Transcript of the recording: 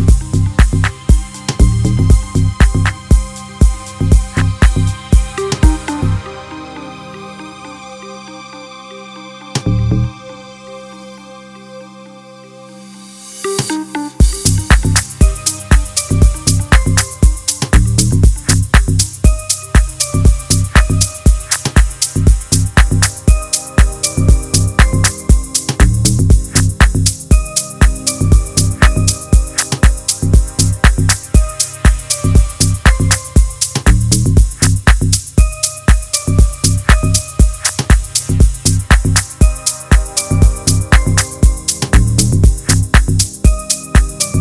you